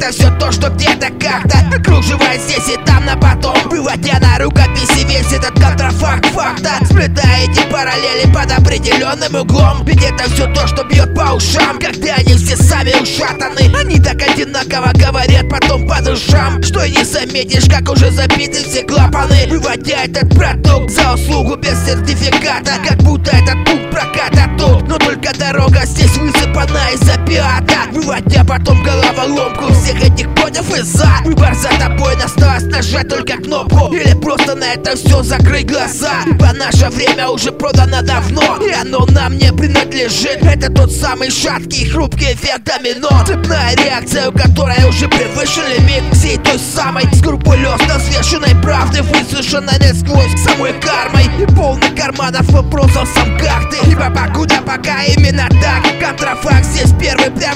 Это все то, что где-то как-то Окруживает здесь и там на потом Выводя на рукописи весь этот контрафакт факта Сплетая эти параллели под определенным углом. Ведь это все то, что бьет по ушам Когда они все сами ушатаны. Они так одинаково говорят потом по душам Что и не заметишь, как уже забиты все клапаны. Выводя этот продукт за услугу без сертификата Как будто этот пункт проката тут. Но только дорога здесь высыпана из опиата Выводя потом головоломку всех этих подев и за Выбор за тобой осталось нажать только кнопку. Или просто на это все закрыть глаза. Ибо наше время уже продано давно. И оно нам не принадлежит. Это тот самый шаткий хрупкий эффект домино. Цепная реакция, у которой уже превышен лимит Всей той самой скрупулезно взвешенной правды Высушенной насквозь самой кармой. И полный карманов вопросов сам как ты. Ибо покуда пока именно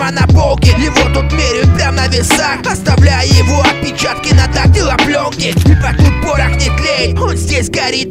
прямо на полке Его тут меряют прямо на весах. Оставляя его отпечатки на дактилопленке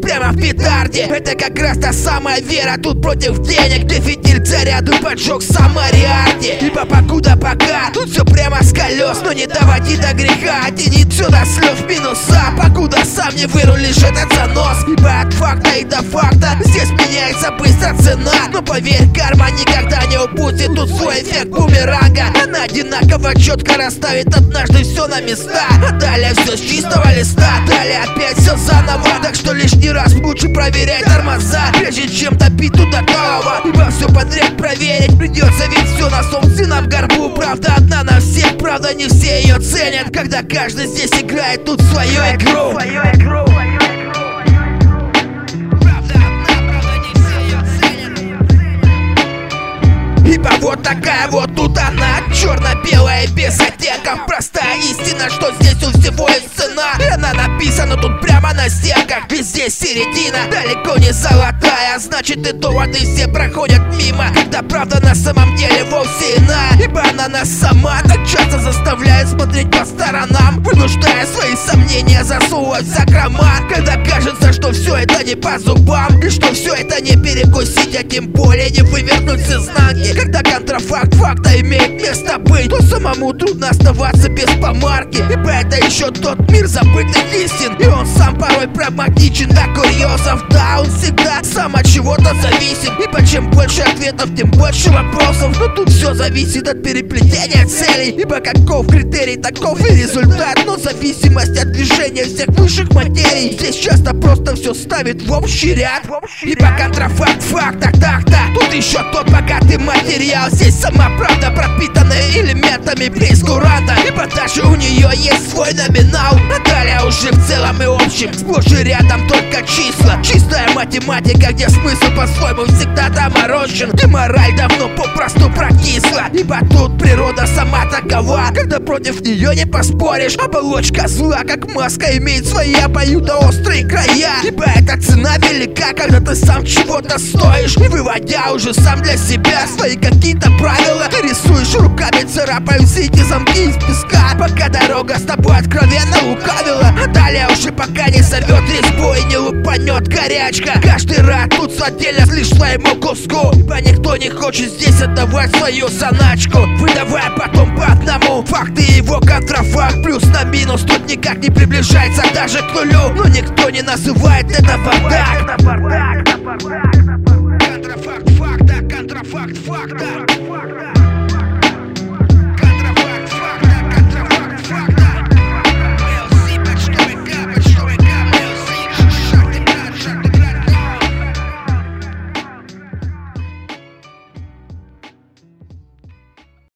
прямо в петарде Это как раз та самая вера. Тут против денег Где фитиль заряду поджег сам Ариарди Ибо покуда пока. Тут все прямо с колес Но не доводи до греха. Тянет все до слез минуса. Покуда сам не вырулишь этот занос. Ибо от факта и до факта Здесь меняется быстро цена. Но поверь, карма никогда не упустит. Тут свой эффект бумеранга одинаково четко расставит однажды все на места. Далее все с чистого листа. Далее опять все заново. Так что лишний раз лучше проверять тормоза Прежде чем топить туда голова Ибо все подряд проверить придется Ведь все на собственном горбу. Правда одна на всех, правда не все ее ценят. Когда каждый здесь играет тут свою игру. Свою игру. Ибо вот такая вот оттенков Простая истина, что здесь у всего есть цена. И она написана тут прямо на стенках. Ведь здесь середина далеко не золотая. Значит и доводы все проходят мимо. Когда правда на самом деле вовсе иная. Ибо она нас сама так часто заставляет смотреть по сторонам. Вынуждая свои сомнения засовывать в закрома Когда кажется, что все это не по зубам. И что все это не перекусить, а тем более не вывернуть с изнанки Когда контрафакт факта имеет место быть. То самому трудно оставаться без помарки. Ибо это еще тот мир забытых истин. И он сам порой прагматичен до курьезов. Да, он всегда сам от чего-то зависим Ибо чем больше ответов, тем больше вопросов. Но тут все зависит от переплетения целей. Ибо каков критерий, таков и результат. Но зависимость от движения всех высших материй. Здесь часто просто все ставит в общий ряд. Ибо контрафакт факт, так, так, так Тут еще тот богатый материал Здесь сама правда пропитанная элементами прескуранта Ибо даже у нее есть свой номинал. А уже в целом и общем Сплошь и рядом только числа. Чистая математика, где смысл по-своему всегда доморощен. И мораль давно попросту прокисла. Ибо тут природа сама такова. Когда против нее не поспоришь Оболочка зла, как маска, имеет свои обоюдоострые края. Ибо эта цена велика, когда ты сам чего-то стоишь. И выводя уже сам для себя свои какие-то правила. Рисуешь руками, царапаешь все эти замки из песка. Пока дорога с тобой откровенно лукавила. А далее уже пока не сорвет резьбу и не лупанет горячка. Каждый рад тут отдельно лишь своему куску. Ибо никто не хочет здесь отдавать свою заначку. Выдавая потом по одному факты его контрафакт. Плюс на минус тут никак не приближается даже к нулю. Но никто не называет это бардак. Контрафакт факта, контрафакт факта